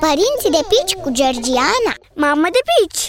Părinții de pici cu Georgiana Mamă de pici!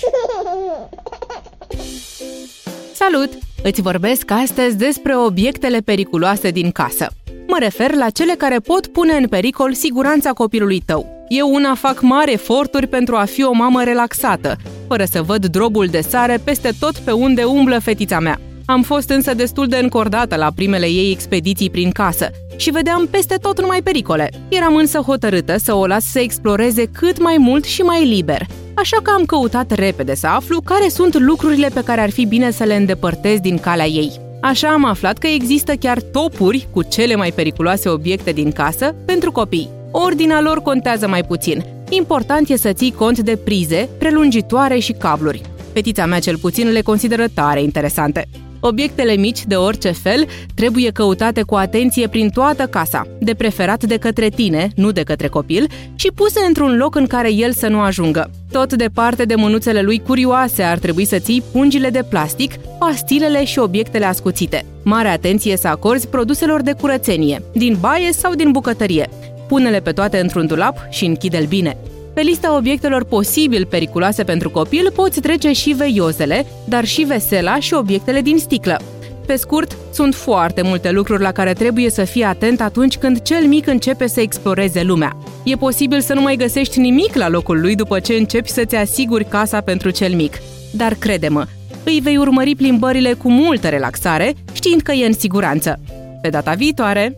Salut! Îți vorbesc astăzi despre obiectele periculoase din casă. Mă refer la cele care pot pune în pericol siguranța copilului tău. Eu una fac mari eforturi pentru a fi o mamă relaxată, fără să văd drobul de sare peste tot pe unde umblă fetița mea. Am fost însă destul de încordată la primele ei expediții prin casă și vedeam peste tot numai pericole. Eram însă hotărâtă să o las să exploreze cât mai mult și mai liber, așa că am căutat repede să aflu care sunt lucrurile pe care ar fi bine să le îndepărtez din calea ei. Așa am aflat că există chiar topuri cu cele mai periculoase obiecte din casă pentru copii. Ordinea lor contează mai puțin. Important e să ții cont de prize, prelungitoare și cabluri. Fetița mea cel puțin le consideră tare interesante. Obiectele mici de orice fel trebuie căutate cu atenție prin toată casa, de preferat de către tine, nu de către copil, și puse într-un loc în care el să nu ajungă. Tot departe de mânuțele lui curioase ar trebui să ții pungile de plastic, pastilele și obiectele ascuțite. Mare atenție să acorzi produselor de curățenie, din baie sau din bucătărie. Pune-le pe toate într-un dulap și închide-l bine. Pe lista obiectelor posibil periculoase pentru copil poți trece și veiozele, dar și vesela și obiectele din sticlă. Pe scurt, sunt foarte multe lucruri la care trebuie să fii atent atunci când cel mic începe să exploreze lumea. E posibil să nu mai găsești nimic la locul lui după ce începi să-ți asiguri casa pentru cel mic. Dar crede-mă, îi vei urmări plimbările cu multă relaxare, știind că e în siguranță. Pe data viitoare!